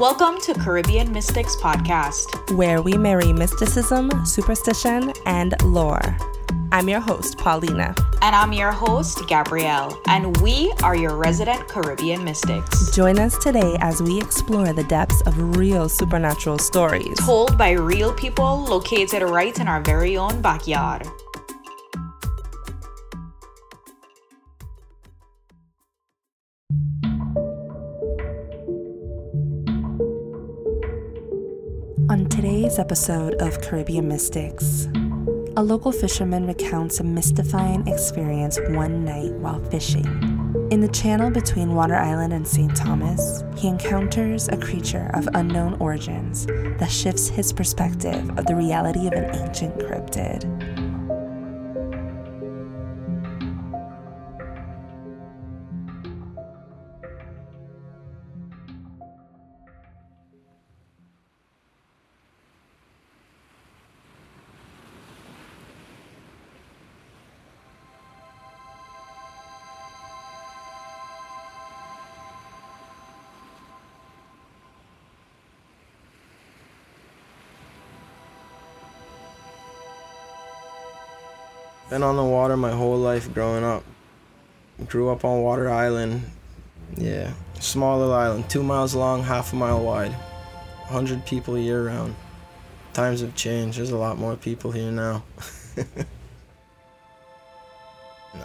Welcome to Caribbean Mystics Podcast, where we marry mysticism, superstition, and lore. I'm your host, Paulina. And I'm your host, Gabrielle. And we are your resident Caribbean mystics. Join us today as we explore the depths of real supernatural stories told by real people located right in our very own backyard. Episode of Caribbean Mystics, a local fisherman recounts a mystifying experience one night while fishing. In the channel between Water Island and St. Thomas, he encounters a creature of unknown origins that shifts his perspective of the reality of an ancient cryptid. Been on the water my whole life growing up. Grew up on Water Island. Yeah, small little island, two miles long, half a mile wide. 100 people year round. Times have changed, there's a lot more people here now.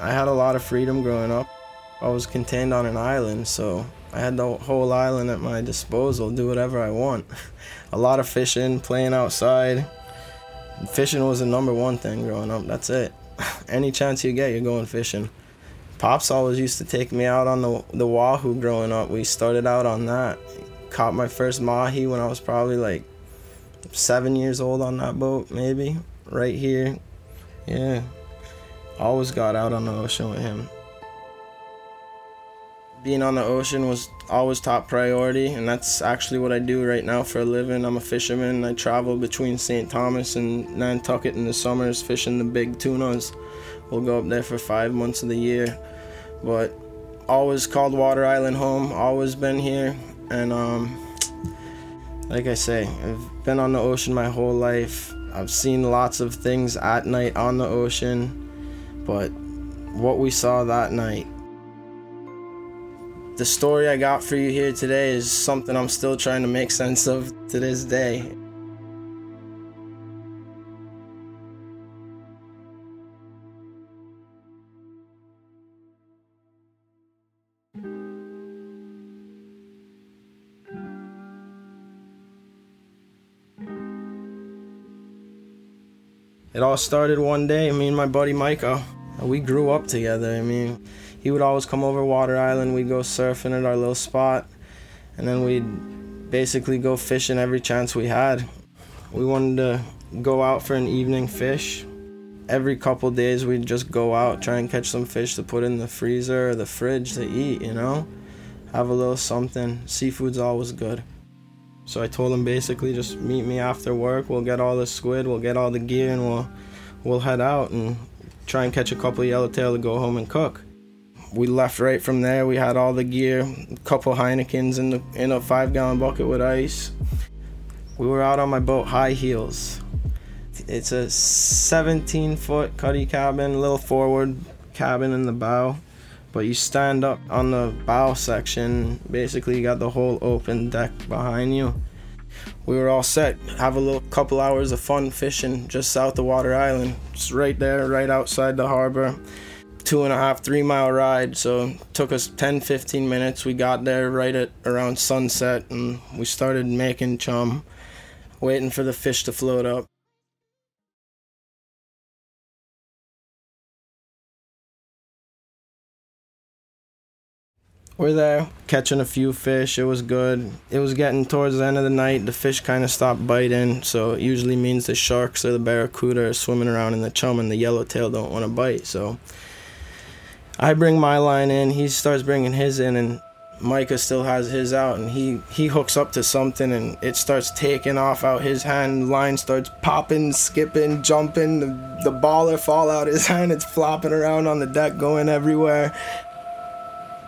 I had a lot of freedom growing up. I was contained on an island, so I had the whole island at my disposal, do whatever I want. a lot of fishing, playing outside. Fishing was the number one thing growing up, that's it any chance you get, you're going fishing. Pops always used to take me out on the the Wahoo growing up. We started out on that. Caught my first mahi when I was probably like seven years old on that boat, maybe right here. Yeah, always got out on the ocean with him being on the ocean was always top priority and that's actually what I do right now for a living. I'm a fisherman. I travel between St. Thomas and Nantucket in the summers fishing the big tunas. We'll go up there for 5 months of the year. But always called Water Island home, always been here and um like I say, I've been on the ocean my whole life. I've seen lots of things at night on the ocean, but what we saw that night the story I got for you here today is something I'm still trying to make sense of to this day. It all started one day, me and my buddy Micah. We grew up together. I mean, he would always come over Water Island. We'd go surfing at our little spot, and then we'd basically go fishing every chance we had. We wanted to go out for an evening fish. Every couple days, we'd just go out, try and catch some fish to put in the freezer or the fridge to eat, you know? Have a little something. Seafood's always good. So I told him basically just meet me after work. We'll get all the squid, we'll get all the gear, and we'll we'll head out and try and catch a couple yellowtail to go home and cook we left right from there. We had all the gear, a couple Heinekens in the in a five gallon bucket with ice. We were out on my boat, high heels. It's a 17 foot cuddy cabin, little forward cabin in the bow. But you stand up on the bow section, basically you got the whole open deck behind you. We were all set, have a little couple hours of fun fishing just south of Water Island. Just right there, right outside the harbor two and a half, three mile ride. So took us 10, 15 minutes. We got there right at around sunset and we started making chum, waiting for the fish to float up. We're there catching a few fish. It was good. It was getting towards the end of the night. The fish kind of stopped biting, so it usually means the sharks or the barracuda are swimming around in the chum and the yellowtail don't want to bite. So I bring my line in, he starts bringing his in, and Micah still has his out, and he he hooks up to something, and it starts taking off out his hand. Line starts popping, skipping, jumping. The, the baller fall out his hand. It's flopping around on the deck, going everywhere,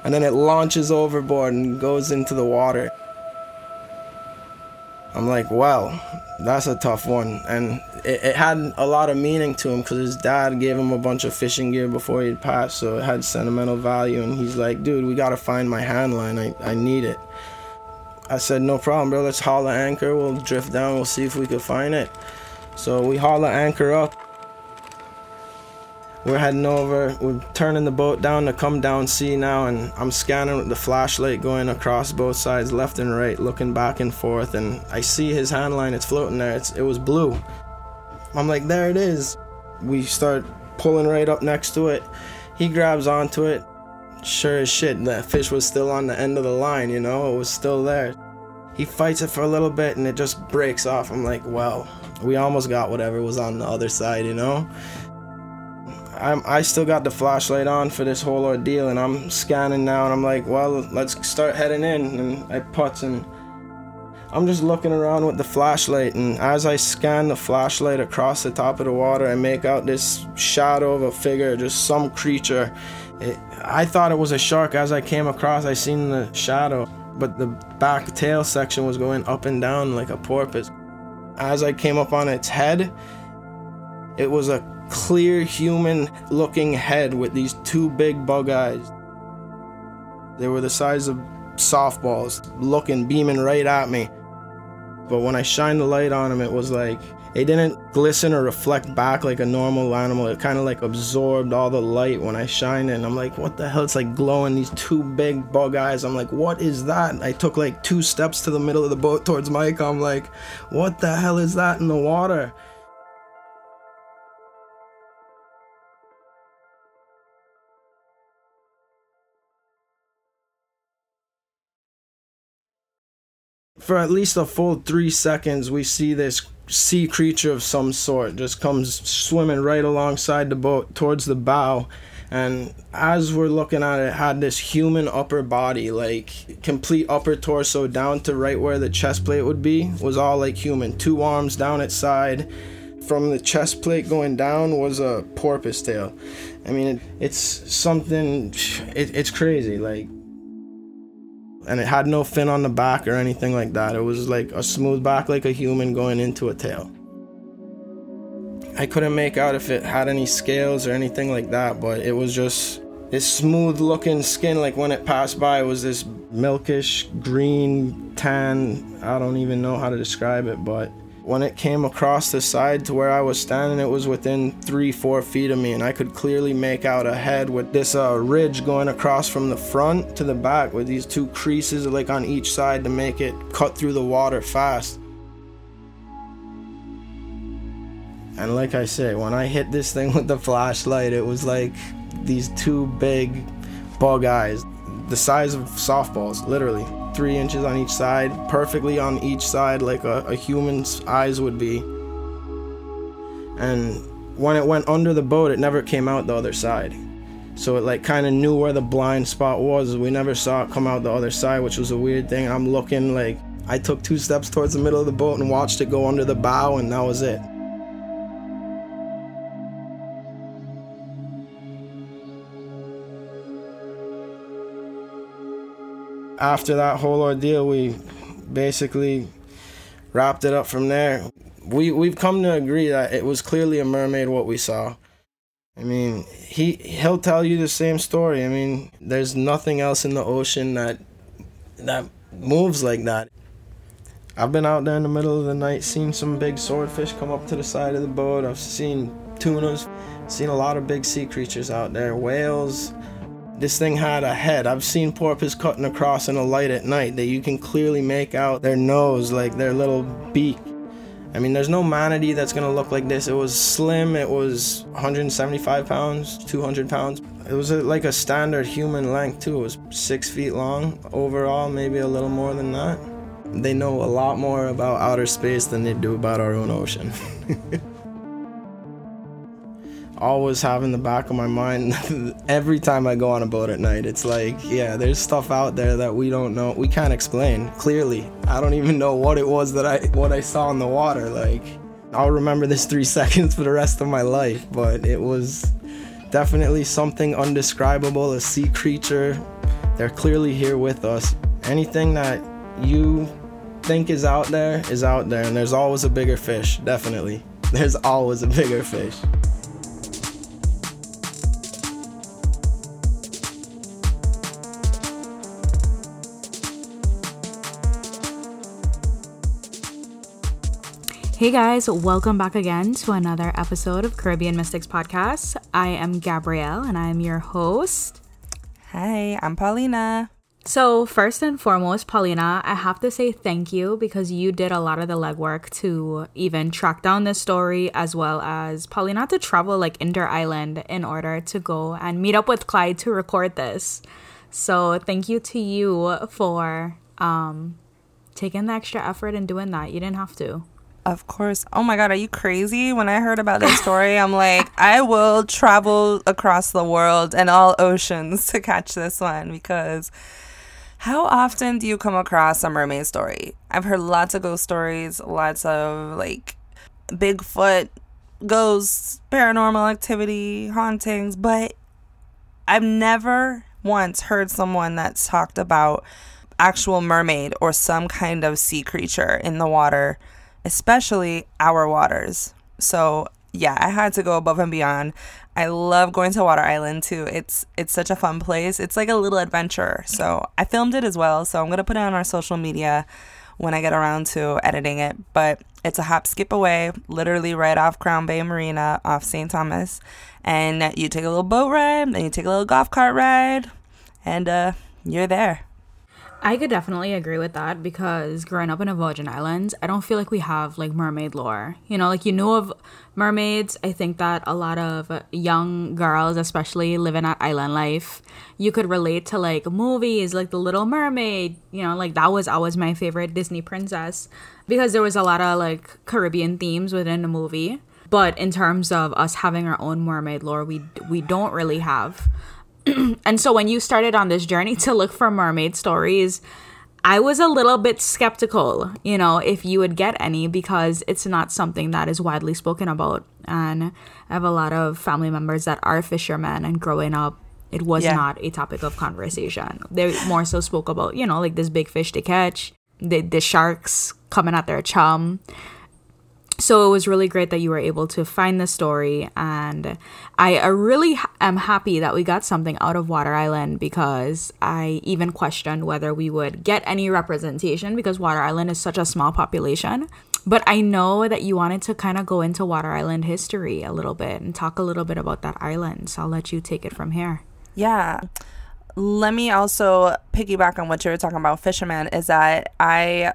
and then it launches overboard and goes into the water. I'm like, well, that's a tough one. And it, it had a lot of meaning to him because his dad gave him a bunch of fishing gear before he'd passed, so it had sentimental value. And he's like, dude, we gotta find my hand line. I, I need it. I said, no problem, bro. Let's haul the anchor. We'll drift down. We'll see if we could find it. So we haul the anchor up. We're heading over. We're turning the boat down to come down sea now, and I'm scanning with the flashlight going across both sides, left and right, looking back and forth. And I see his hand line. It's floating there. It's, it was blue. I'm like, there it is. We start pulling right up next to it. He grabs onto it. Sure as shit, the fish was still on the end of the line, you know, it was still there. He fights it for a little bit and it just breaks off. I'm like, well, we almost got whatever was on the other side, you know? I'm, I still got the flashlight on for this whole ordeal and I'm scanning now and I'm like, well, let's start heading in. And I putz and I'm just looking around with the flashlight, and as I scan the flashlight across the top of the water, I make out this shadow of a figure, just some creature. It, I thought it was a shark as I came across, I seen the shadow, but the back tail section was going up and down like a porpoise. As I came up on its head, it was a clear human looking head with these two big bug eyes. They were the size of softballs, looking, beaming right at me. But when I shined the light on them, it was like it didn't glisten or reflect back like a normal animal. It kind of like absorbed all the light when I shined it. And I'm like, what the hell? It's like glowing these two big bug eyes. I'm like, what is that? I took like two steps to the middle of the boat towards Mike. I'm like, what the hell is that in the water? For at least a full three seconds, we see this sea creature of some sort just comes swimming right alongside the boat towards the bow. And as we're looking at it, it had this human upper body, like complete upper torso down to right where the chest plate would be, was all like human. Two arms down its side. From the chest plate going down was a porpoise tail. I mean, it, it's something, it, it's crazy. Like, and it had no fin on the back or anything like that. It was like a smooth back, like a human going into a tail. I couldn't make out if it had any scales or anything like that, but it was just this smooth looking skin. Like when it passed by, it was this milkish green tan. I don't even know how to describe it, but when it came across the side to where I was standing, it was within three, four feet of me, and I could clearly make out a head with this uh, ridge going across from the front to the back with these two creases like on each side to make it cut through the water fast. And like I say, when I hit this thing with the flashlight, it was like these two big bug eyes, the size of softballs, literally three inches on each side, perfectly on each side, like a, a human's eyes would be. And when it went under the boat, it never came out the other side. So it like kind of knew where the blind spot was. We never saw it come out the other side, which was a weird thing. I'm looking like I took two steps towards the middle of the boat and watched it go under the bow, and that was it. After that whole ordeal, we basically wrapped it up from there. We we've come to agree that it was clearly a mermaid what we saw. I mean, he he'll tell you the same story. I mean, there's nothing else in the ocean that that moves like that. I've been out there in the middle of the night, seen some big swordfish come up to the side of the boat. I've seen tunas, seen a lot of big sea creatures out there, whales, this thing had a head. I've seen porpoise cutting across in a light at night that you can clearly make out their nose, like their little beak. I mean, there's no manatee that's gonna look like this. It was slim. It was 175 pounds, 200 pounds. It was a, like a standard human length too. It was six feet long overall, maybe a little more than that. They know a lot more about outer space than they do about our own ocean. always have in the back of my mind every time I go on a boat at night. It's like, yeah, there's stuff out there that we don't know. We can't explain clearly. I don't even know what it was that I what I saw in the water. Like, I'll remember this 3 seconds for the rest of my life, but it was definitely something undescribable, a sea creature. They're clearly here with us. Anything that you think is out there is out there, and there's always a bigger fish, definitely. There's always a bigger fish. Hey guys, welcome back again to another episode of Caribbean Mystics Podcast. I am Gabrielle and I am your host. Hi, I'm Paulina. So, first and foremost, Paulina, I have to say thank you because you did a lot of the legwork to even track down this story, as well as Paulina to travel like inter island in order to go and meet up with Clyde to record this. So, thank you to you for um, taking the extra effort and doing that. You didn't have to. Of course. Oh my God, are you crazy? When I heard about this story, I'm like, I will travel across the world and all oceans to catch this one because how often do you come across a mermaid story? I've heard lots of ghost stories, lots of like Bigfoot, ghosts, paranormal activity, hauntings, but I've never once heard someone that's talked about actual mermaid or some kind of sea creature in the water especially our waters. So yeah, I had to go above and beyond. I love going to Water Island too. It's it's such a fun place. It's like a little adventure. So I filmed it as well. So I'm gonna put it on our social media when I get around to editing it. But it's a hop skip away, literally right off Crown Bay Marina off St. Thomas. And you take a little boat ride, then you take a little golf cart ride, and uh, you're there. I could definitely agree with that because growing up in a Virgin Islands, I don't feel like we have like mermaid lore. You know, like you know of mermaids. I think that a lot of young girls, especially living at island life, you could relate to like movies like The Little Mermaid. You know, like that was always my favorite Disney princess because there was a lot of like Caribbean themes within the movie. But in terms of us having our own mermaid lore, we we don't really have. and so when you started on this journey to look for mermaid stories, I was a little bit skeptical, you know, if you would get any because it's not something that is widely spoken about. And I have a lot of family members that are fishermen, and growing up, it was yeah. not a topic of conversation. They more so spoke about, you know, like this big fish to catch, the, the sharks coming at their chum so it was really great that you were able to find the story and i really am happy that we got something out of water island because i even questioned whether we would get any representation because water island is such a small population. But i know that you wanted to kind of go into water island history a little bit and talk a little bit about that island. So i'll let you take it from here. Yeah. Let me also piggyback on what you were talking about fisherman is that i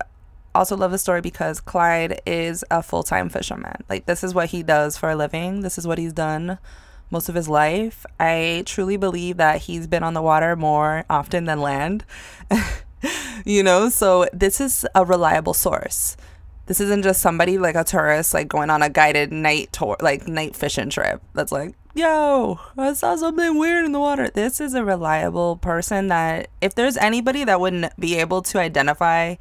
also love the story because Clyde is a full time fisherman. Like, this is what he does for a living, this is what he's done most of his life. I truly believe that he's been on the water more often than land. you know, so this is a reliable source. This isn't just somebody like a tourist, like going on a guided night tour, like night fishing trip. That's like, yo, I saw something weird in the water. This is a reliable person that, if there's anybody that wouldn't be able to identify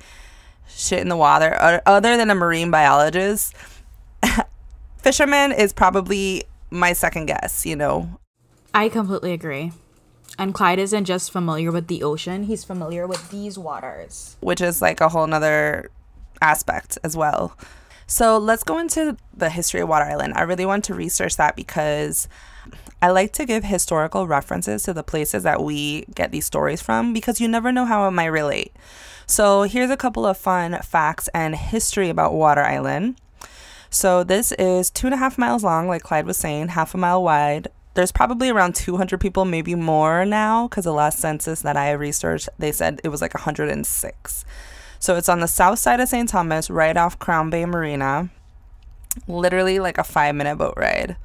shit in the water. Other than a marine biologist fisherman is probably my second guess you know? I completely agree. And clyde isn't just familiar with the ocean he's familiar with these waters. Which is like a whole nother aspect as well. So let's go into the history of water island. I really want to research that because I like to give historical references to the places that we get these stories from because you never know how it might relate. So here's a couple of fun facts and history about Water Island. So this is two and a half miles long, like Clyde was saying, half a mile wide. There's probably around 200 people, maybe more now, because the last census that I researched, they said it was like 106. So it's on the south side of St. Thomas, right off Crown Bay Marina. Literally like a five minute boat ride.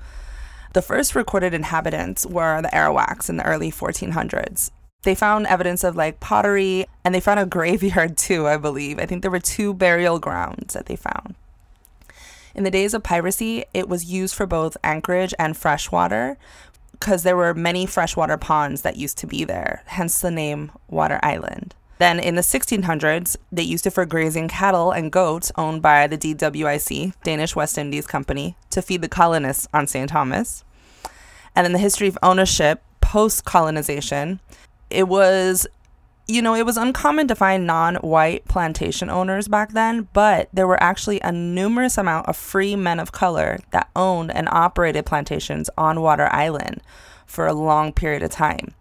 The first recorded inhabitants were the Arawaks in the early 1400s. They found evidence of like pottery and they found a graveyard too, I believe. I think there were two burial grounds that they found. In the days of piracy, it was used for both anchorage and freshwater because there were many freshwater ponds that used to be there, hence the name Water Island. Then in the 1600s, they used it for grazing cattle and goats owned by the DWIC, Danish West Indies Company, to feed the colonists on St. Thomas. And in the history of ownership post colonization, it was you know, it was uncommon to find non white plantation owners back then, but there were actually a numerous amount of free men of color that owned and operated plantations on Water Island for a long period of time.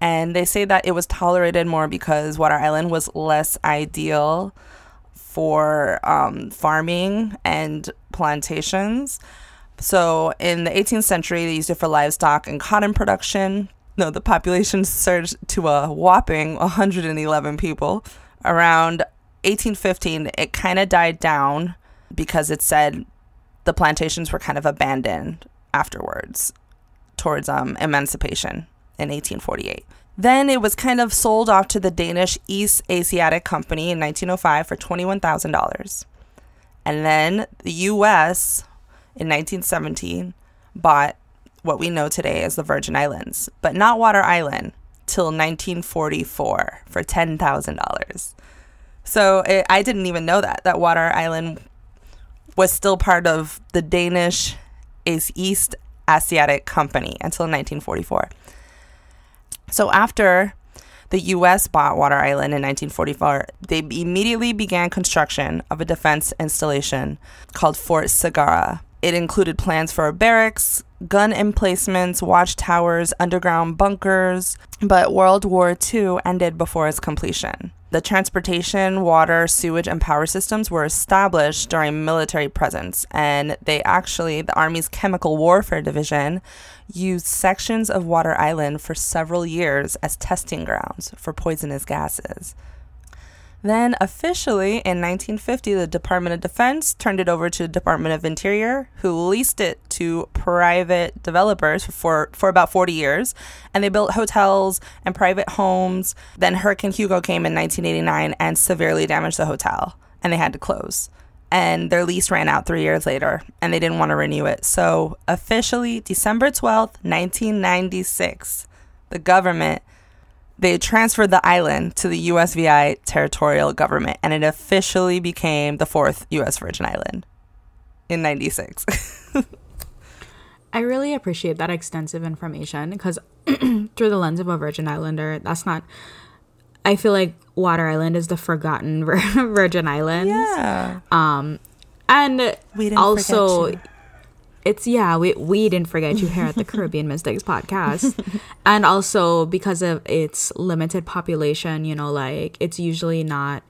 And they say that it was tolerated more because Water Island was less ideal for um, farming and plantations. So in the 18th century, they used it for livestock and cotton production no, the population surged to a whopping 111 people. Around 1815, it kind of died down because it said the plantations were kind of abandoned afterwards towards um, emancipation in 1848. Then it was kind of sold off to the Danish East Asiatic Company in 1905 for $21,000. And then the US in 1917 bought what we know today as the Virgin Islands, but not Water Island till 1944 for $10,000. So it, I didn't even know that, that Water Island was still part of the Danish East Asiatic Company until 1944. So after the US bought Water Island in 1944, they immediately began construction of a defense installation called Fort Segarra it included plans for barracks, gun emplacements, watchtowers, underground bunkers, but World War II ended before its completion. The transportation, water, sewage, and power systems were established during military presence, and they actually, the Army's Chemical Warfare Division, used sections of Water Island for several years as testing grounds for poisonous gases. Then, officially in 1950, the Department of Defense turned it over to the Department of Interior, who leased it to private developers for, for about 40 years. And they built hotels and private homes. Then Hurricane Hugo came in 1989 and severely damaged the hotel, and they had to close. And their lease ran out three years later, and they didn't want to renew it. So, officially, December 12th, 1996, the government they transferred the island to the USVI territorial government, and it officially became the fourth U.S. Virgin Island in 96. I really appreciate that extensive information because through the lens of a Virgin Islander, that's not. I feel like Water Island is the forgotten Virgin Islands. Yeah. Um, and we also it's yeah we, we didn't forget you here at the caribbean mystics podcast. And also because of its limited population you know like it's usually not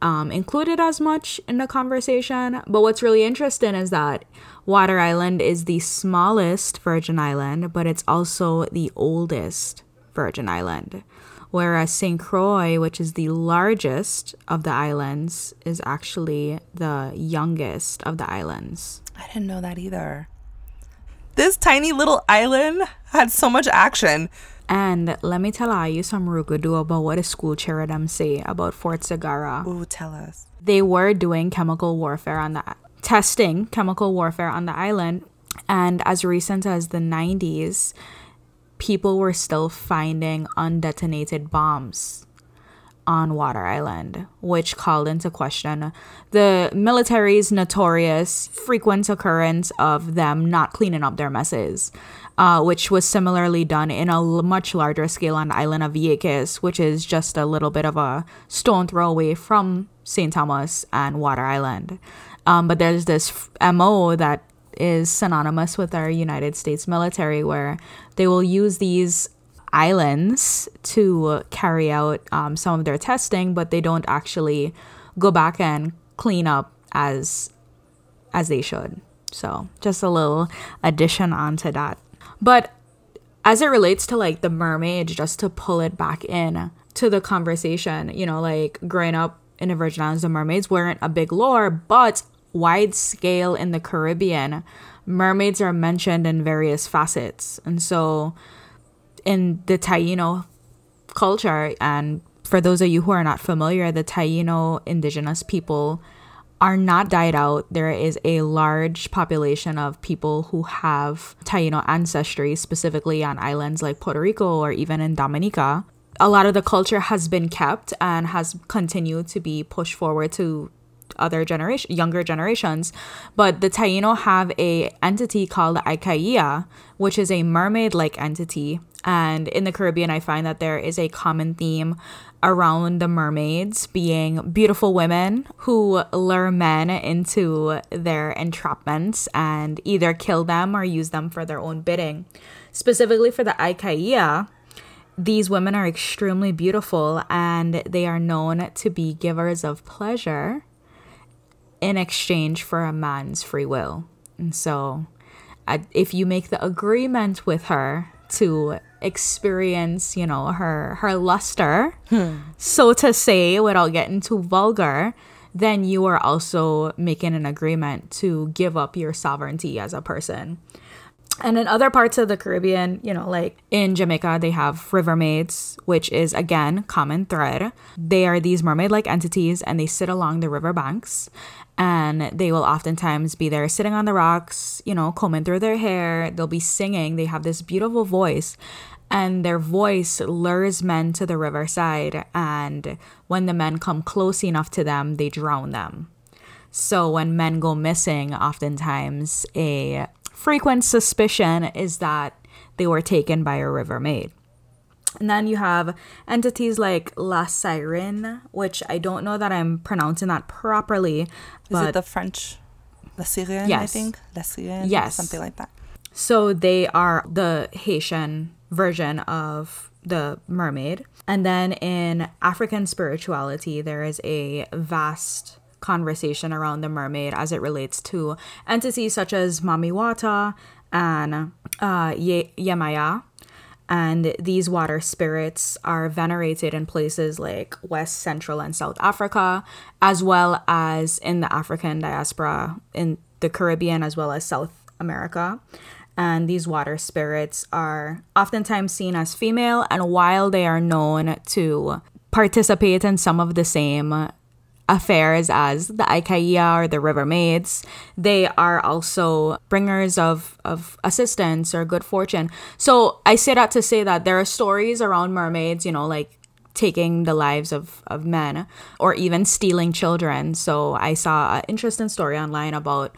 um, included as much in the conversation. But what's really interesting is that water island is the smallest virgin island but it's also the oldest virgin island. Whereas st croix which is the largest of the islands is actually the youngest of the islands I didn't know that either. This tiny little island had so much action. And let me tell you some rugadu about what a school chair them say about Fort Segarra. Ooh, tell us. They were doing chemical warfare on the testing chemical warfare on the island, and as recent as the 90s, people were still finding undetonated bombs on Water Island, which called into question the military's notorious frequent occurrence of them not cleaning up their messes, uh, which was similarly done in a much larger scale on the island of Vieques, which is just a little bit of a stone throw away from St. Thomas and Water Island. Um, but there's this MO that is synonymous with our United States military where they will use these islands to carry out um, some of their testing, but they don't actually go back and clean up as as they should. So just a little addition onto that. But as it relates to like the mermaids, just to pull it back in to the conversation, you know, like growing up in the Virgin Islands, the mermaids weren't a big lore, but wide scale in the Caribbean, mermaids are mentioned in various facets. And so in the Taino culture, and for those of you who are not familiar, the Taino indigenous people are not died out. There is a large population of people who have Taino ancestry, specifically on islands like Puerto Rico or even in Dominica. A lot of the culture has been kept and has continued to be pushed forward to other generation younger generations but the taino have a entity called Ikaia, which is a mermaid like entity and in the caribbean i find that there is a common theme around the mermaids being beautiful women who lure men into their entrapments and either kill them or use them for their own bidding specifically for the Ikaia, these women are extremely beautiful and they are known to be givers of pleasure in exchange for a man's free will. And so, if you make the agreement with her to experience, you know, her her luster, hmm. so to say, without getting too vulgar, then you are also making an agreement to give up your sovereignty as a person. And in other parts of the Caribbean, you know, like in Jamaica, they have river maids, which is again common thread. They are these mermaid-like entities, and they sit along the river banks, and they will oftentimes be there sitting on the rocks, you know, combing through their hair. They'll be singing. They have this beautiful voice, and their voice lures men to the riverside. And when the men come close enough to them, they drown them. So when men go missing, oftentimes a frequent suspicion is that they were taken by a river maid. And then you have entities like La Sirene, which I don't know that I'm pronouncing that properly. Is it the French La Sirene, yes. I think? La Sirene? Yes. Something like that. So they are the Haitian version of the mermaid. And then in African spirituality, there is a vast conversation around the mermaid as it relates to entities such as Mami Wata and uh, Ye- Yemaya. And these water spirits are venerated in places like West, Central, and South Africa, as well as in the African diaspora in the Caribbean, as well as South America. And these water spirits are oftentimes seen as female, and while they are known to participate in some of the same affairs as the Ikaia or the River Maids. They are also bringers of, of assistance or good fortune. So I say that to say that there are stories around mermaids, you know, like taking the lives of, of men or even stealing children. So I saw an interesting story online about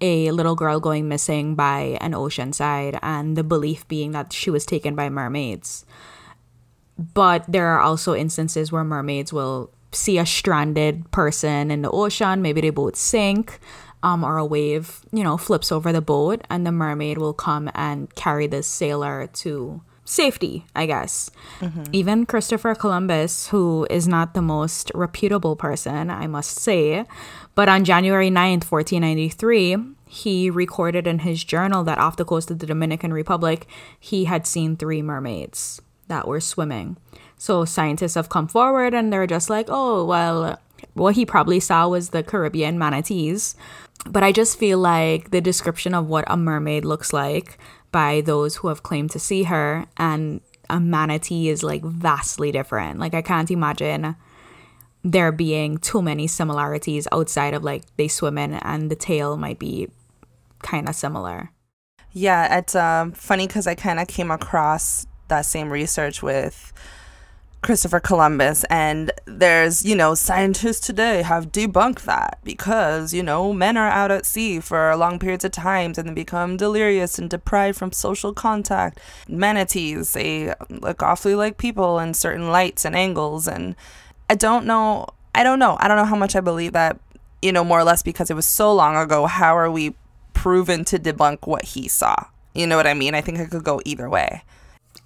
a little girl going missing by an ocean side and the belief being that she was taken by mermaids. But there are also instances where mermaids will see a stranded person in the ocean, maybe the boat sink, um, or a wave, you know, flips over the boat, and the mermaid will come and carry the sailor to safety, I guess. Mm-hmm. Even Christopher Columbus, who is not the most reputable person, I must say, but on January 9th, 1493, he recorded in his journal that off the coast of the Dominican Republic, he had seen three mermaids that were swimming. So scientists have come forward and they're just like, oh, well, what he probably saw was the Caribbean manatees. But I just feel like the description of what a mermaid looks like by those who have claimed to see her and a manatee is like vastly different. Like, I can't imagine there being too many similarities outside of like they swim in and the tail might be kind of similar. Yeah, it's um, funny because I kind of came across that same research with Christopher Columbus. And there's, you know, scientists today have debunked that because, you know, men are out at sea for long periods of time and they become delirious and deprived from social contact. Manatees, they look awfully like people in certain lights and angles. And I don't know, I don't know. I don't know how much I believe that, you know, more or less because it was so long ago. How are we proven to debunk what he saw? You know what I mean? I think it could go either way.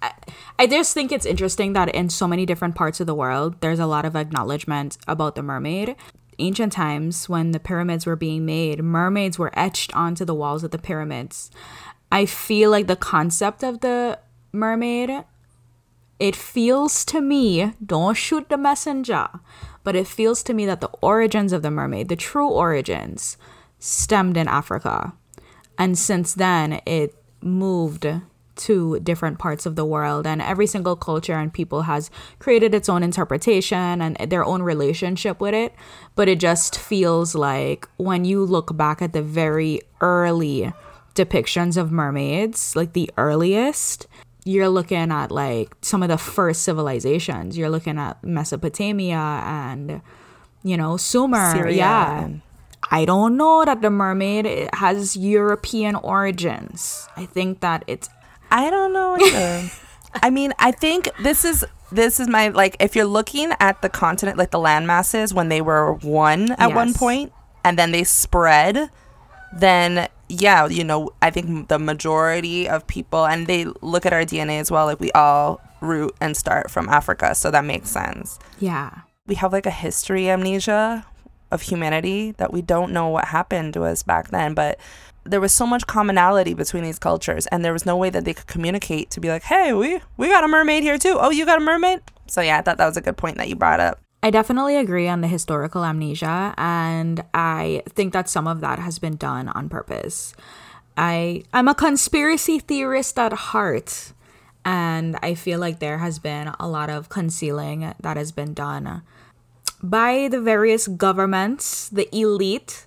I, I just think it's interesting that in so many different parts of the world, there's a lot of acknowledgement about the mermaid. Ancient times, when the pyramids were being made, mermaids were etched onto the walls of the pyramids. I feel like the concept of the mermaid, it feels to me, don't shoot the messenger, but it feels to me that the origins of the mermaid, the true origins, stemmed in Africa. And since then, it moved to different parts of the world and every single culture and people has created its own interpretation and their own relationship with it but it just feels like when you look back at the very early depictions of mermaids like the earliest you're looking at like some of the first civilizations you're looking at Mesopotamia and you know, Sumer. Syria yeah. I don't know that the mermaid has European origins. I think that it's I don't know either. I mean, I think this is this is my like if you're looking at the continent like the land masses when they were one at one point and then they spread, then yeah, you know, I think the majority of people and they look at our DNA as well like we all root and start from Africa, so that makes sense. yeah. We have like a history amnesia of humanity that we don't know what happened to us back then, but there was so much commonality between these cultures and there was no way that they could communicate to be like hey we we got a mermaid here too. Oh you got a mermaid? So yeah i thought that was a good point that you brought up. I definitely agree on the historical amnesia, and I think that some of that has been done on purpose. I I'm a conspiracy theorist at heart, and I feel like there has been a lot of concealing that has been done by the various governments, the elite,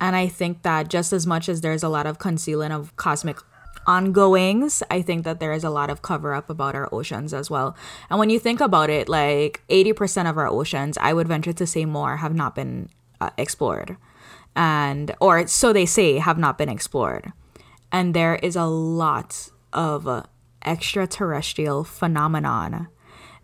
and I think that just as much as there's a lot of concealing of cosmic ongoings, I think that there is a lot of cover up about our oceans as well. And when you think about it, like 80% of our oceans, I would venture to say more, have not been uh, explored. And, or so they say, have not been explored. And there is a lot of extraterrestrial phenomenon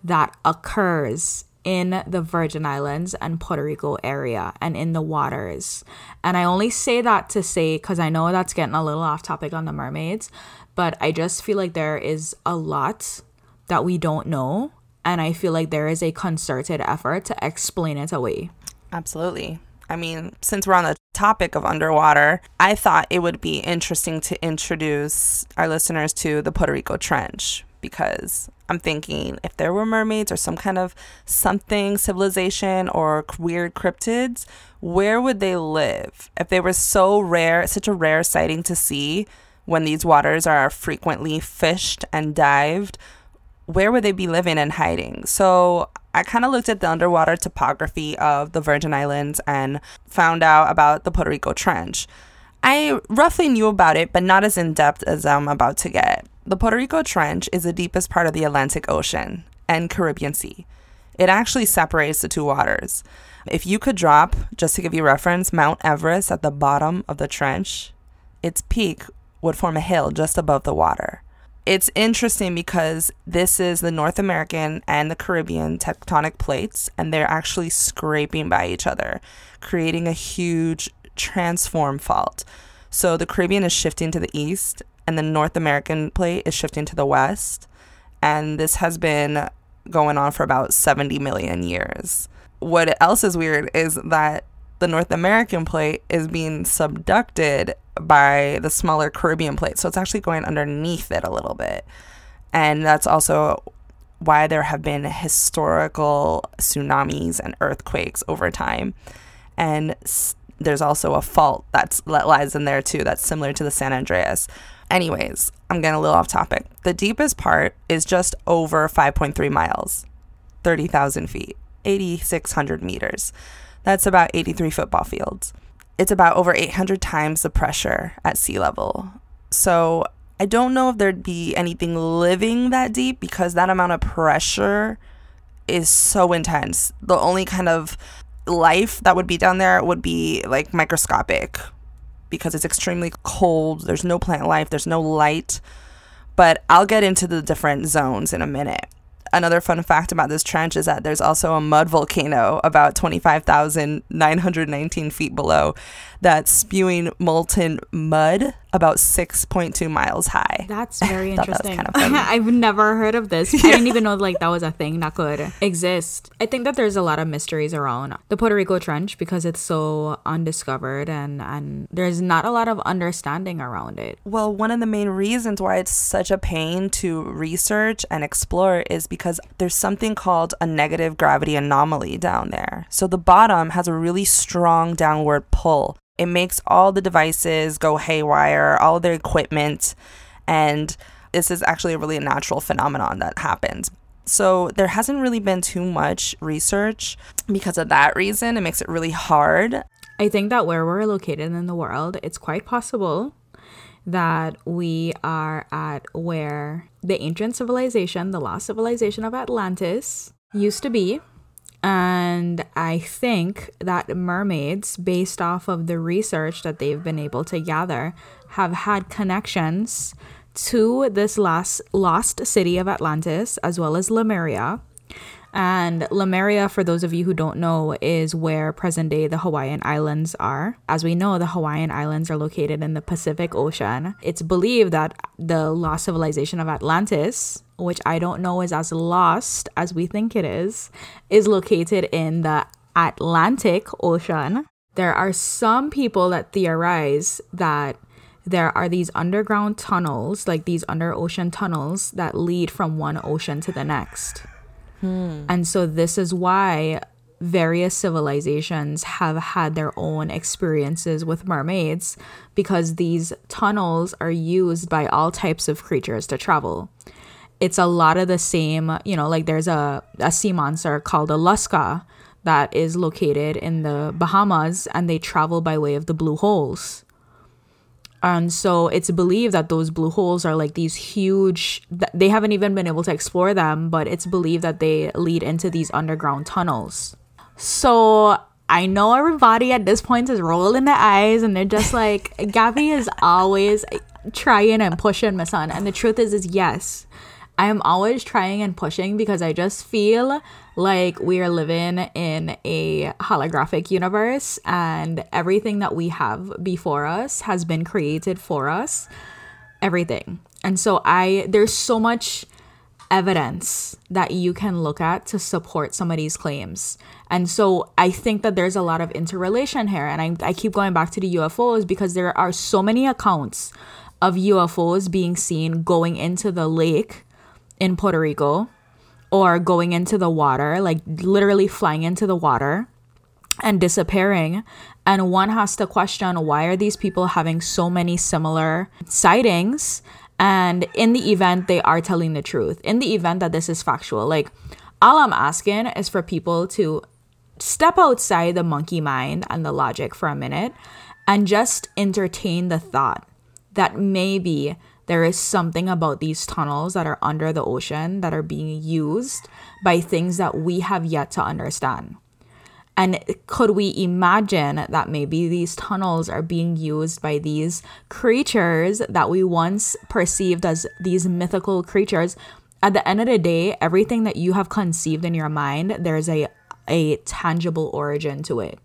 that occurs in the Virgin Islands and Puerto Rico area and in the waters. And I only say that to say, because I know that's getting a little off topic on the mermaids, but I just feel like there is a lot that we don't know. And I feel like there is a concerted effort to explain it away. absolutely i mean since we're on the topic of underwater i thought it would be interesting to introduce our listeners to the puerto rico trench because i'm thinking if there were mermaids or some kind of something civilization or weird cryptids where would they live if they were so rare such a rare sighting to see when these waters are frequently fished and dived where would they be living and hiding? So I kind of looked at the underwater topography of the Virgin Islands and found out about the Puerto Rico Trench. I roughly knew about it, but not as in depth as I'm about to get. The Puerto Rico Trench is the deepest part of the Atlantic Ocean and Caribbean Sea. It actually separates the two waters. If you could drop, just to give you reference, Mount Everest at the bottom of the trench, its peak would form a hill just above the water it's interesting because this is the North American and the Caribbean tectonic plates, and they're actually scraping by each other, creating a huge transform fault. So the Caribbean is shifting to the east, and the North American plate is shifting to the west. And this has been going on for about 70 million years. What else is weird is that the North American plate is being subducted by the smaller Caribbean plate. So it's actually going underneath it a little bit. And that's also why there have been historical tsunamis and earthquakes over time. And there's also a fault that's, that lies in there too that's similar to the San Andreas. Anyways, I'm getting a little off topic. The deepest part is just over 5.3 miles, 30,000 feet, 8,600 meters. That's about 83 football fields. It's about over 800 times the pressure at sea level. So I don't know if there'd be anything living that deep because that amount of pressure is so intense. The only kind of life that would be down there would be like microscopic because it's extremely cold. There's no plant life, there's no light. But I'll get into the different zones in a minute. Another fun fact about this trench is that there's also a mud volcano about 25,919 feet below that's spewing molten mud about 6.2 miles high. That's very Thought that interesting. kind of. I've never heard of this. I didn't even know like that was a thing that could exist. I think that there's a lot of mysteries around the Puerto Rico Trench because it's so undiscovered and and there's not a lot of understanding around it. Well, one of the main reasons why it's such a pain to research and explore is because there's something called a negative gravity anomaly down there. So the bottom has a really strong downward pull. It makes all the devices go haywire, all their equipment, and this is actually a really natural phenomenon that happens. So there hasn't really been too much research because of that reason. It makes it really hard I think that where we're located in the world, it's quite possible that we are at where the ancient civilization, the lost civilization of Atlantis, used to be. And I think that mermaids, based off of the research that they've been able to gather, have had connections to this last lost city of Atlantis as well as Lemuria. And Lemuria, for those of you who don't know, is where present day the Hawaiian Islands are. As we know, the Hawaiian Islands are located in the Pacific Ocean. It's believed that the lost civilization of Atlantis, which I don't know is as lost as we think it is, is located in the Atlantic Ocean. There are some people that theorize that there are these underground tunnels, like these under ocean tunnels, that lead from one ocean to the next. Hmm. And so, this is why various civilizations have had their own experiences with mermaids because these tunnels are used by all types of creatures to travel. It's a lot of the same, you know, like there's a, a sea monster called a Lusca that is located in the Bahamas and they travel by way of the blue holes. And so it's believed that those blue holes are like these huge, they haven't even been able to explore them, but it's believed that they lead into these underground tunnels. So I know everybody at this point is rolling their eyes and they're just like, Gabby is always trying and pushing my son. And the truth is, is yes, I am always trying and pushing because I just feel like we are living in a holographic universe and everything that we have before us has been created for us. Everything. And so I, there's so much evidence that you can look at to support some of these claims. And so I think that there's a lot of interrelation here. And I, I keep going back to the UFOs because there are so many accounts of UFOs being seen going into the lake in Puerto Rico or going into the water, like literally flying into the water and disappearing. And one has to question why are these people having so many similar sightings? And in the event they are telling the truth, in the event that this is factual, like all I'm asking is for people to step outside the monkey mind and the logic for a minute and just entertain the thought that maybe there is something about these tunnels that are under the ocean that are being used by things that we have yet to understand. And could we imagine that maybe these tunnels are being used by these creatures that we once perceived as these mythical creatures? At the end of the day, everything that you have conceived in your mind, there's a a tangible origin to it.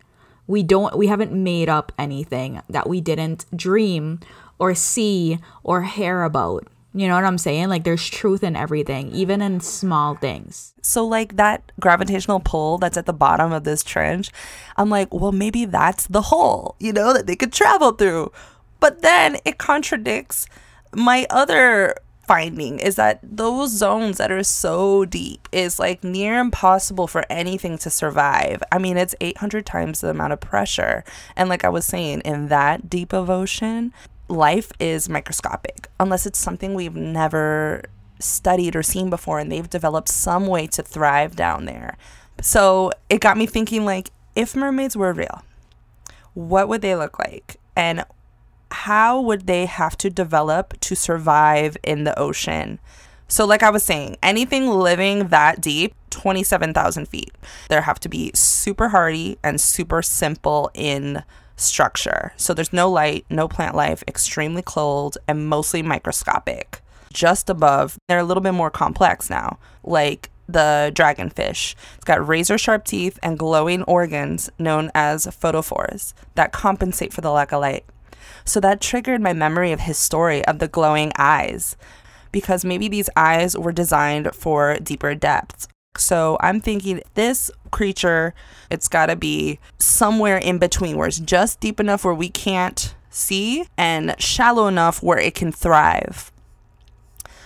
We don't we haven't made up anything that we didn't dream or see or hear about. You know what I'm saying? Like there's truth in everything, even in small things. So, like that gravitational pull that's at the bottom of this trench, I'm like, well, maybe that's the hole, you know, that they could travel through. But then it contradicts my other finding is that those zones that are so deep is like near impossible for anything to survive. I mean, it's 800 times the amount of pressure. And like I was saying, in that deep of ocean, life is microscopic unless it's something we've never studied or seen before and they've developed some way to thrive down there. So it got me thinking like if mermaids were real, what would they look like? And how would they have to develop to survive in the ocean? So, like I was saying, anything living that deep, 27,000 feet, there have to be super hardy and super simple in structure. So there's no light, no plant life, extremely cold, and mostly microscopic. Just above, they're a little bit more complex now, like the dragonfish. It's got razor sharp teeth and glowing organs known as photophores that compensate for the lack of light. So that triggered my memory of his story of the glowing eyes because maybe these eyes were designed for deeper depths so I'm thinking this creature, it's got to be somewhere in between where it's just deep enough where we can't see and shallow enough where it can thrive.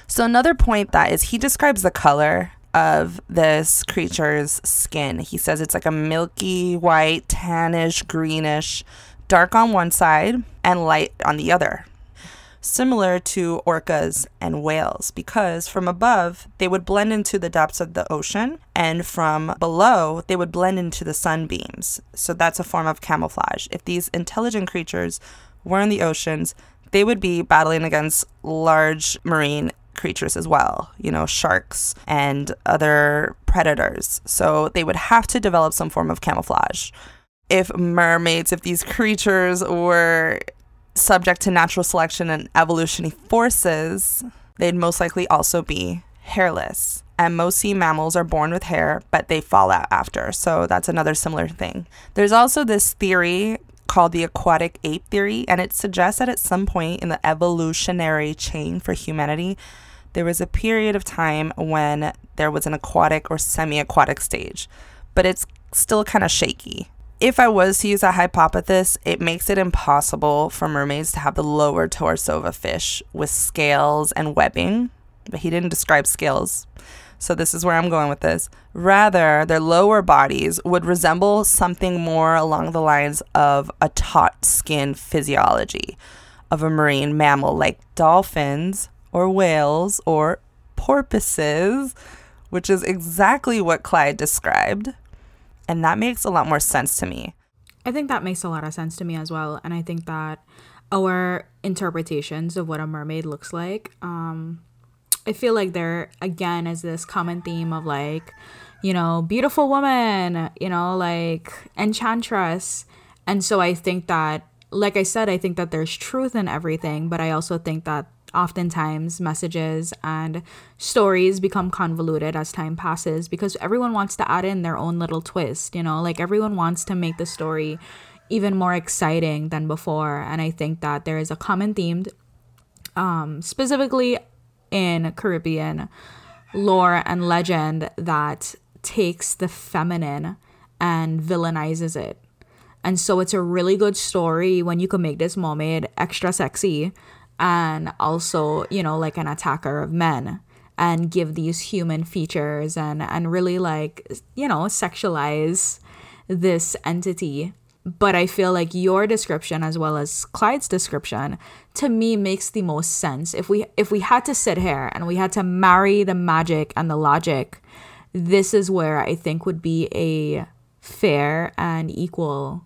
So another point that is he describes the color of this creature's skin. He says it's like a milky white, tannish, greenish, dark on one side and light on the other similar to orcas and whales because from above they would blend into the depths of the ocean and from below they would blend into the sunbeams. So that's a form of camouflage. If these intelligent creatures were in the oceans, they would be battling against large marine creatures as well, you know, sharks and other predators. So they would have to develop some form of camouflage. If mermaids, if these creatures were subject to natural selection and evolutionary forces, they'd most likely also be hairless. And most sea mammals are born with hair, but they fall out after. So that's another similar thing. There's also this theory called the aquatic ape theory, and it suggests that at some point in the evolutionary chain for humanity, there was a period of time when there was an aquatic or semi aquatic stage, but it's still kind of shaky. If I was to use a hypothesis, it makes it impossible for mermaids to have the lower torso of a fish with scales and webbing, but he didn't describe scales. So this is where I'm going with this. Rather, their lower bodies would resemble something more along the lines of a taut skin physiology of a marine mammal like dolphins or whales or porpoises, which is exactly what Clyde described. And that makes a lot more sense to me. I think that makes a lot of sense to me as well. And I think that our interpretations of what a mermaid looks like um, I feel like there again is this common theme of like, you know, beautiful woman, you know, like enchantress. And so I think that like I said, I think that there's truth in everything, but I also think that oftentimes messages and stories become convoluted as time passes because everyone wants to add in their own little twist, you know, like everyone wants to make the story even more exciting than before. And I think that there is a common theme um, specifically in Caribbean lore and legend that takes the feminine and villainizes it. And so it's a really good story when you can make this mermaid extra sexy and also, you know, like an attacker of men and give these human features and and really like, you know, sexualize this entity but I feel like your description as well as Clyde's description to me makes the most sense. If we if we had to sit here and we had to marry the magic and the logic, this is where I think would be a fair and equal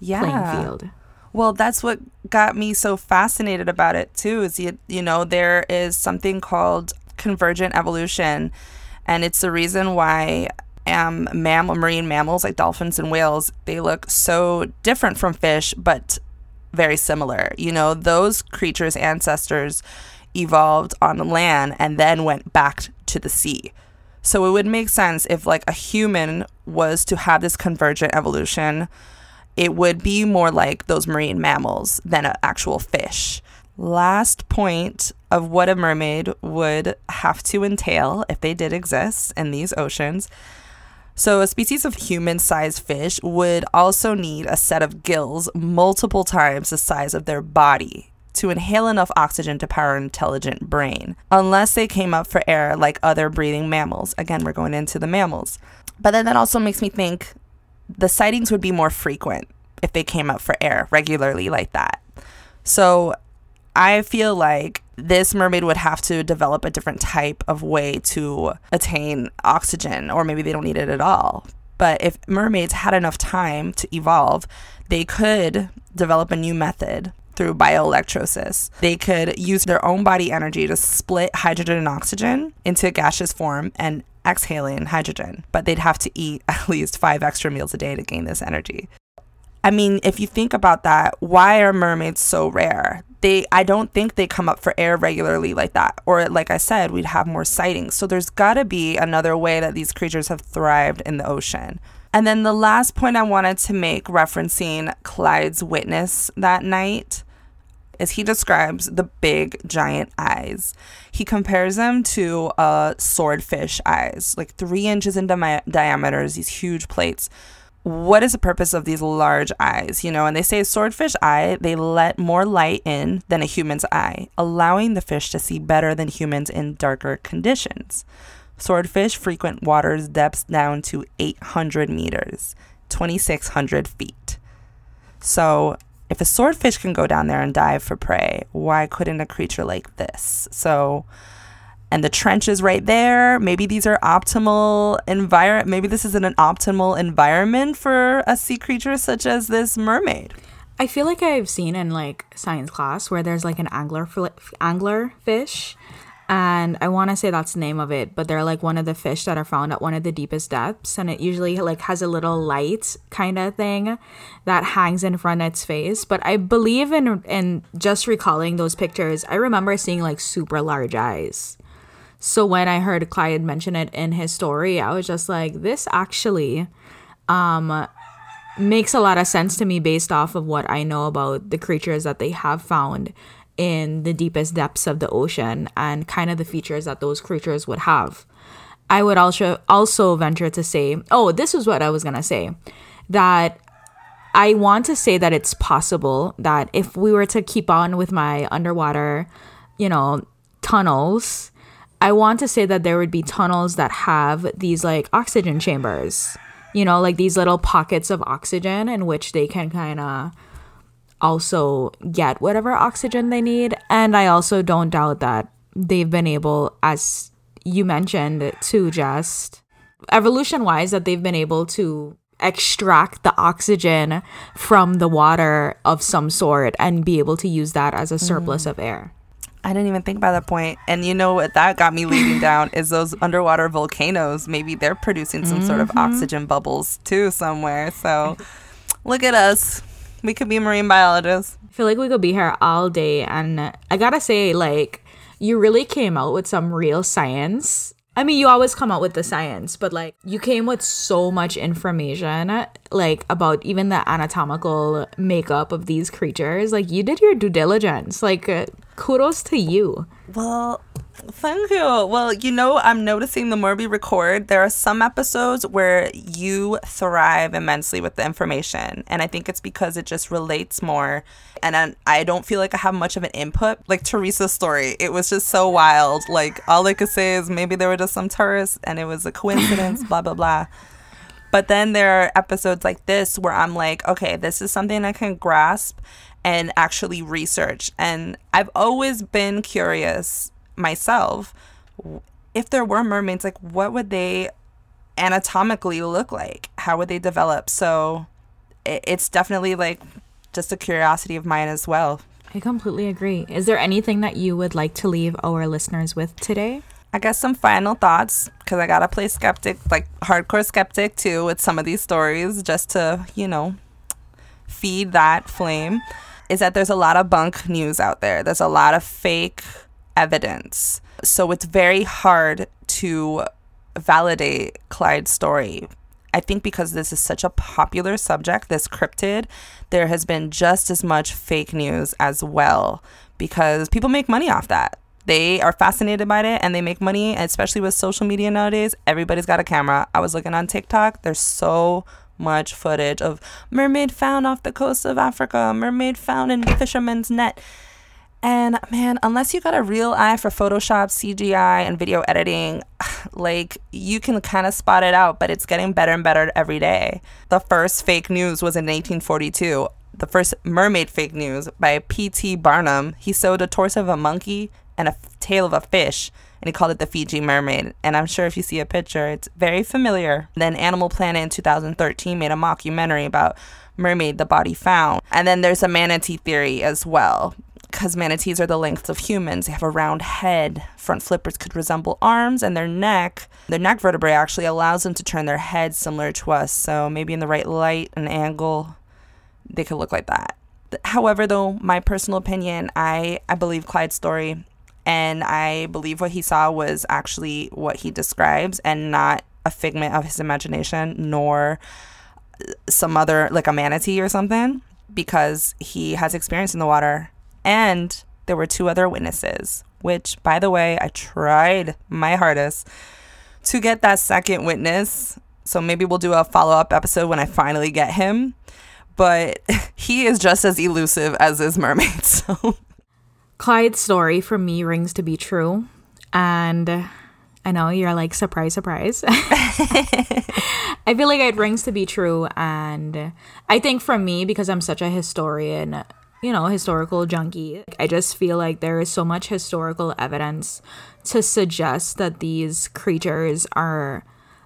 yeah. playing field. Well, that's what got me so fascinated about it too. Is you, you know there is something called convergent evolution, and it's the reason why um, mammal marine mammals like dolphins and whales they look so different from fish but very similar you know those creatures ancestors evolved on land and then went back to the sea so it would make sense if like a human was to have this convergent evolution it would be more like those marine mammals than an actual fish last point of what a mermaid would have to entail if they did exist in these oceans so, a species of human sized fish would also need a set of gills multiple times the size of their body to inhale enough oxygen to power an intelligent brain, unless they came up for air like other breathing mammals. Again, we're going into the mammals. But then that also makes me think the sightings would be more frequent if they came up for air regularly like that. So, I feel like this mermaid would have to develop a different type of way to attain oxygen, or maybe they don't need it at all. But if mermaids had enough time to evolve, they could develop a new method through bioelectrosis. They could use their own body energy to split hydrogen and oxygen into gaseous form and exhaling hydrogen, but they'd have to eat at least five extra meals a day to gain this energy. I mean, if you think about that, why are mermaids so rare? They I don't think they come up for air regularly like that. Or like I said, we'd have more sightings. So there's got to be another way that these creatures have thrived in the ocean. And then the last point I wanted to make referencing Clyde's witness that night is he describes the big giant eyes. He compares them to a swordfish eyes, like three inches in di- diameter, these huge plates what is the purpose of these large eyes? You know, and they say swordfish eye, they let more light in than a human's eye, allowing the fish to see better than humans in darker conditions. Swordfish frequent waters depths down to 800 meters, 2,600 feet. So, if a swordfish can go down there and dive for prey, why couldn't a creature like this? So, and the trench is right there. Maybe these are optimal environment. Maybe this isn't an optimal environment for a sea creature such as this mermaid. I feel like I've seen in like science class where there's like an angler fl- angler fish, and I want to say that's the name of it, but they're like one of the fish that are found at one of the deepest depths, and it usually like has a little light kind of thing that hangs in front of its face. But I believe in in just recalling those pictures, I remember seeing like super large eyes. So when I heard Clyde mention it in his story, I was just like, this actually um makes a lot of sense to me based off of what I know about the creatures that they have found in the deepest depths of the ocean and kind of the features that those creatures would have. I would also also venture to say, oh, this is what I was gonna say, that I want to say that it's possible that if we were to keep on with my underwater, you know, tunnels, I want to say that there would be tunnels that have these like oxygen chambers, you know, like these little pockets of oxygen in which they can kind of also get whatever oxygen they need. And I also don't doubt that they've been able, as you mentioned, to just evolution wise, that they've been able to extract the oxygen from the water of some sort and be able to use that as a surplus mm. of air. I didn't even think about that point. And you know what that got me leading down is those underwater volcanoes. Maybe they're producing some mm-hmm. sort of mm-hmm. oxygen bubbles too somewhere. So look at us we could be marine biologists. I feel like we could be here all day. And I gotta say, like, you really came out with some real science. I mean, you always come out with the science, but like, you came with so much information, like, about even the anatomical makeup of these creatures. Like, you did your due diligence. Like, kudos to you. Well, Thank you. Well, you know, I'm noticing the more we record, there are some episodes where you thrive immensely with the information. And I think it's because it just relates more. And I don't feel like I have much of an input. Like Teresa's story, it was just so wild. Like, all I could say is maybe there were just some tourists and it was a coincidence, blah, blah, blah. But then there are episodes like this where I'm like, okay, this is something I can grasp and actually research. And I've always been curious myself if there were mermaids like what would they anatomically look like? How would they develop? So it's definitely like just a curiosity of mine as well. I completely agree. Is there anything that you would like to leave our listeners with today? I guess some final thoughts because i gotta play skeptic like hardcore skeptic too with some of these stories just to you know feed that flame. Is that there's a lot of bunk news out there. There's a lot of fake evidence. So it's very hard to validate Clyde's story. I think because this is such a popular subject, this cryptid, there has been just as much fake news as well because people make money off that. They are fascinated by it and they make money, especially with social media nowadays. Everybody's got a camera. I was looking on TikTok, there's so much footage of mermaid found off the coast of Africa, mermaid found in fisherman's net. And man, unless you got a real eye for Photoshop, CGI, and video editing, like you can kind of spot it out, but it's getting better and better every day. The first fake news was in 1842. The first mermaid fake news by P.T. Barnum. He sewed a torso of a monkey and a tail of a fish, and he called it the Fiji mermaid. And I'm sure if you see a picture, it's very familiar. Then Animal Planet in 2013 made a mockumentary about mermaid, the body found. And then there's a manatee theory as well because manatees are the length of humans. They have a round head. Front flippers could resemble arms, and their neck, their neck vertebrae actually allows them to turn their head similar to us. So maybe in the right light and angle, they could look like that. However, though, my personal opinion, I, I believe Clyde's story, and I believe what he saw was actually what he describes and not a figment of his imagination, nor uh, some other, like a manatee or something, because he has experience in the water and there were two other witnesses, which, by the way, I tried my hardest to get that second witness. So maybe we'll do a follow up episode when I finally get him. But he is just as elusive as his mermaid. So Clyde's story for me rings to be true. And I know you're like, surprise, surprise. I feel like it rings to be true. And I think for me, because I'm such a historian, you know, historical junkie. I just feel like there is so much historical evidence to suggest that these creatures are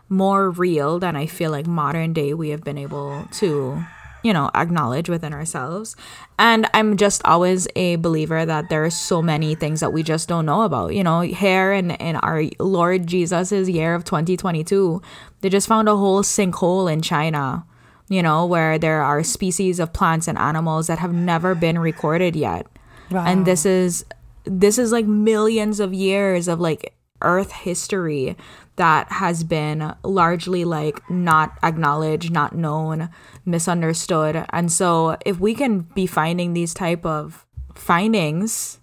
more real than I feel like modern day we have been able to you know, acknowledge within ourselves. And I'm just always a believer that there are so many things that we just don't know about. You know, here in, in our Lord Jesus's year of 2022, they just found a whole sinkhole in China, you know, where there are species of plants and animals that have never been recorded yet. Wow. And this is this is like millions of years of like earth history that has been largely like not acknowledged, not known, misunderstood. And so if we can be finding these type of findings,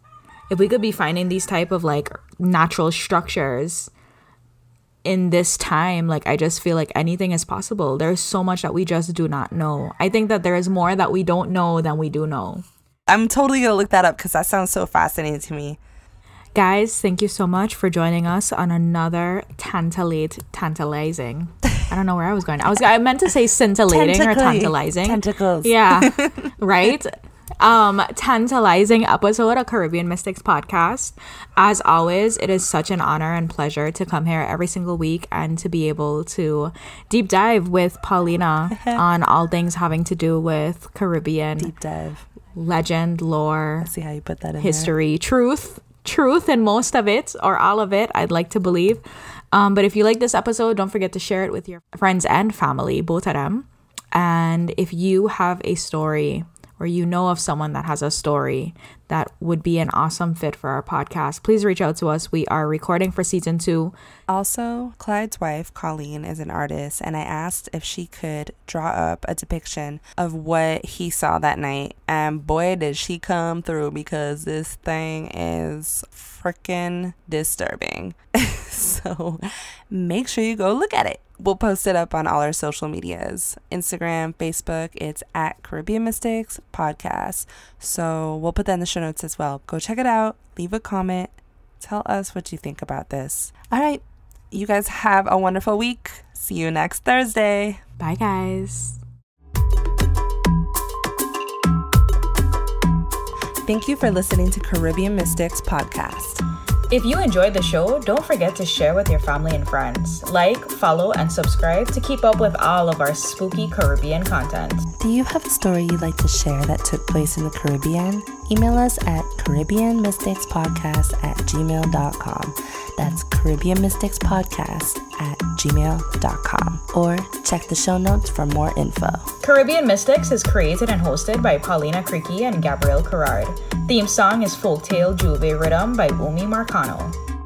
if we could be finding these type of like natural structures in this time, like I just feel like anything is possible. There's so much that we just do not know. I think that there is more that we don't know than we do know. I'm totally gonna look that up because that sounds so fascinating to me. Guys, thank you so much for joining us on another tantalate tantalizing. I don't know where I was going. I was I meant to say scintillating or tantalizing. Tentacles. Yeah. right? Um tantalizing episode of Caribbean Mystics podcast. As always, it is such an honor and pleasure to come here every single week and to be able to deep dive with Paulina on all things having to do with Caribbean Deep dive. legend, lore, See how you put that in history, truth, truth, and most of it or all of it. I'd like to believe. Um, but if you like this episode, don't forget to share it with your friends and family, both of them. And if you have a story or you know of someone that has a story that would be an awesome fit for our podcast, please reach out to us. We are recording for season two. Also, Clyde's wife, Colleen, is an artist, and I asked if she could draw up a depiction of what he saw that night. And boy, did she come through because this thing is freaking disturbing. so make sure you go look at it. We'll post it up on all our social medias Instagram, Facebook. It's at Caribbean Mystics Podcast. So we'll put that in the show notes as well. Go check it out, leave a comment, tell us what you think about this. All right. You guys have a wonderful week. See you next Thursday. Bye, guys. Thank you for listening to Caribbean Mystics Podcast. If you enjoyed the show, don't forget to share with your family and friends. Like, follow, and subscribe to keep up with all of our spooky Caribbean content. Do you have a story you'd like to share that took place in the Caribbean? Email us at CaribbeanMysticsPodcast at gmail.com. That's Caribbean Mystics Podcast at gmail.com. Or check the show notes for more info. Caribbean Mystics is created and hosted by Paulina Creaky and Gabrielle Carrard. Theme song is Folktale Juve Rhythm by Umi Marcano.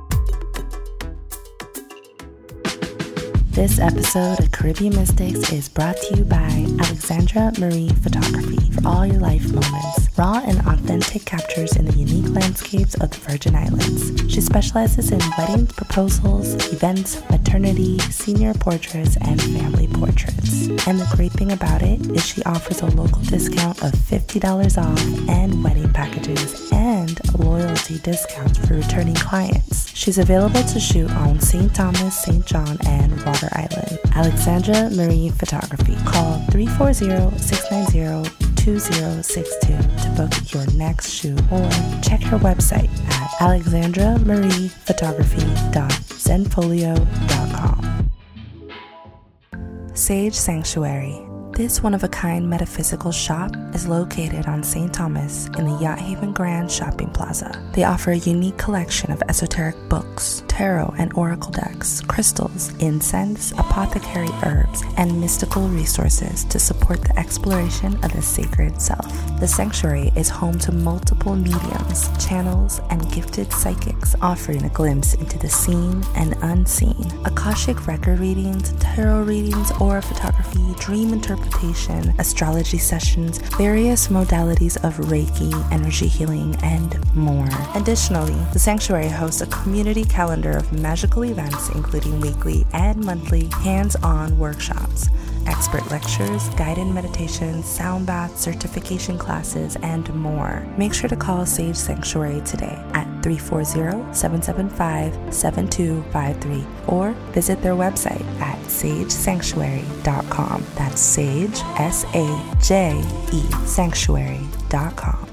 This episode of Caribbean Mystics is brought to you by Alexandra Marie Photography for all your life moments. Raw and authentic captures in the unique landscapes of the Virgin Islands. She specializes in weddings, proposals, events, maternity, senior portraits, and family portraits. And the great thing about it is she offers a local discount of $50 off and wedding packages and loyalty discounts for returning clients. She's available to shoot on St. Thomas, St. John, and Water Island. Alexandra Marie Photography. Call 340-690-2062 to book your next shoot or check her website at alexandramariephotography.zenfolio.com. Saje Sanctuary. This one of a kind metaphysical shop is located on St. Thomas in the Yacht Haven Grande Shopping Plaza. They offer a unique collection of esoteric books, tarot and oracle decks, crystals, incense, apothecary herbs, and mystical resources to support the exploration of the sacred self. The sanctuary is home to multiple mediums, channels, and gifted psychics offering a glimpse into the seen and unseen. Akashic record readings, tarot readings, aura photography, dream interpretation, astrology sessions, various modalities of Reiki, energy healing, and more. Additionally, the sanctuary hosts a community calendar of magical events, including weekly and monthly hands on workshops expert lectures, guided meditations, sound baths, certification classes, and more. Make sure to call Saje Sanctuary today at 340-775-7253 or visit their website at sajesanctuary.com. That's saje, S-A-J-E, sanctuary.com.